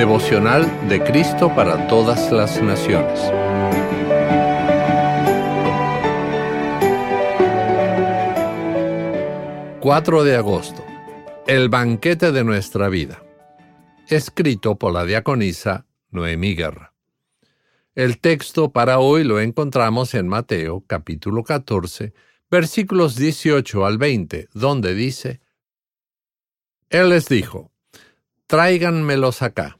Devocional de Cristo para todas las naciones. ...4 de agosto... El banquete de nuestra vida... ...escrito por la diaconisa Noemí Guerra... El texto para hoy lo encontramos en Mateo capítulo 14... ...versículos 18 al 20... ...donde dice... Él les dijo, tráiganmelos acá.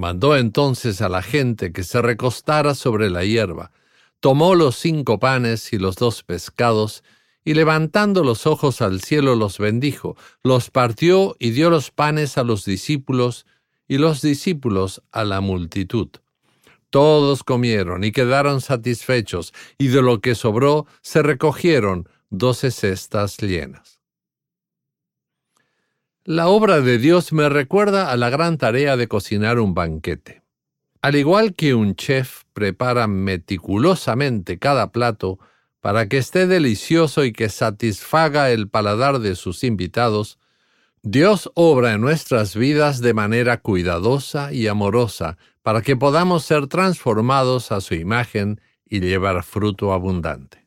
Mandó entonces a la gente que se recostara sobre la hierba, tomó los cinco panes y los dos pescados, y levantando los ojos al cielo los bendijo, los partió y dio los panes a los discípulos, y los discípulos a la multitud. Todos comieron y quedaron satisfechos, y de lo que sobró se recogieron doce cestas llenas. La obra de Dios me recuerda a la gran tarea de cocinar un banquete. Al igual que un chef prepara meticulosamente cada plato para que esté delicioso y que satisfaga el paladar de sus invitados, Dios obra en nuestras vidas de manera cuidadosa y amorosa para que podamos ser transformados a su imagen y llevar fruto abundante.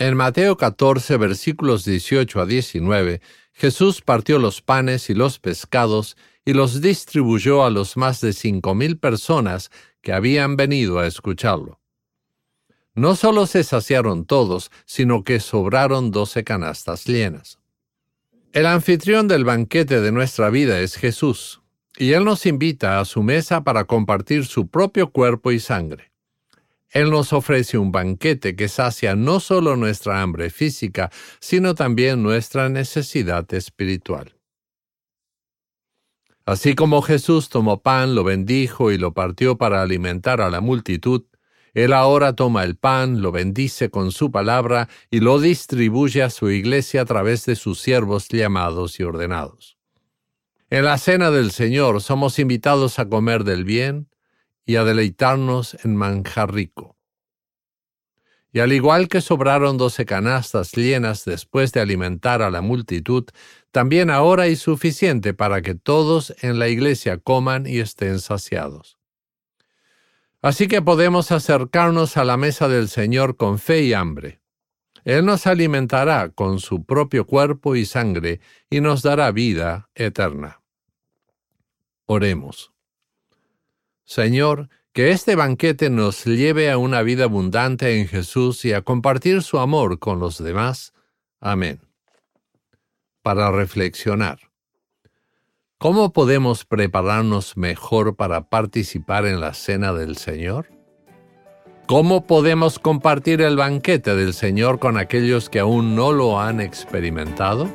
En Mateo 14, versículos 18 a 19, Jesús partió los panes y los pescados y los distribuyó a los más de cinco mil personas que habían venido a escucharlo. No solo se saciaron todos, sino que sobraron doce canastas llenas. El anfitrión del banquete de nuestra vida es Jesús, y Él nos invita a su mesa para compartir su propio cuerpo y sangre. Él nos ofrece un banquete que sacia no solo nuestra hambre física, sino también nuestra necesidad espiritual. Así como Jesús tomó pan, lo bendijo y lo partió para alimentar a la multitud, Él ahora toma el pan, lo bendice con su palabra y lo distribuye a su iglesia a través de sus siervos llamados y ordenados. En la cena del Señor somos invitados a comer del bien, y a deleitarnos en manjar rico. Y al igual que sobraron doce canastas llenas después de alimentar a la multitud, también ahora hay suficiente para que todos en la iglesia coman y estén saciados. Así que podemos acercarnos a la mesa del Señor con fe y hambre. Él nos alimentará con su propio cuerpo y sangre y nos dará vida eterna. Oremos. Señor, que este banquete nos lleve a una vida abundante en Jesús y a compartir su amor con los demás. Amén. Para reflexionar. ¿Cómo podemos prepararnos mejor para participar en la cena del Señor? ¿Cómo podemos compartir el banquete del Señor con aquellos que aún no lo han experimentado?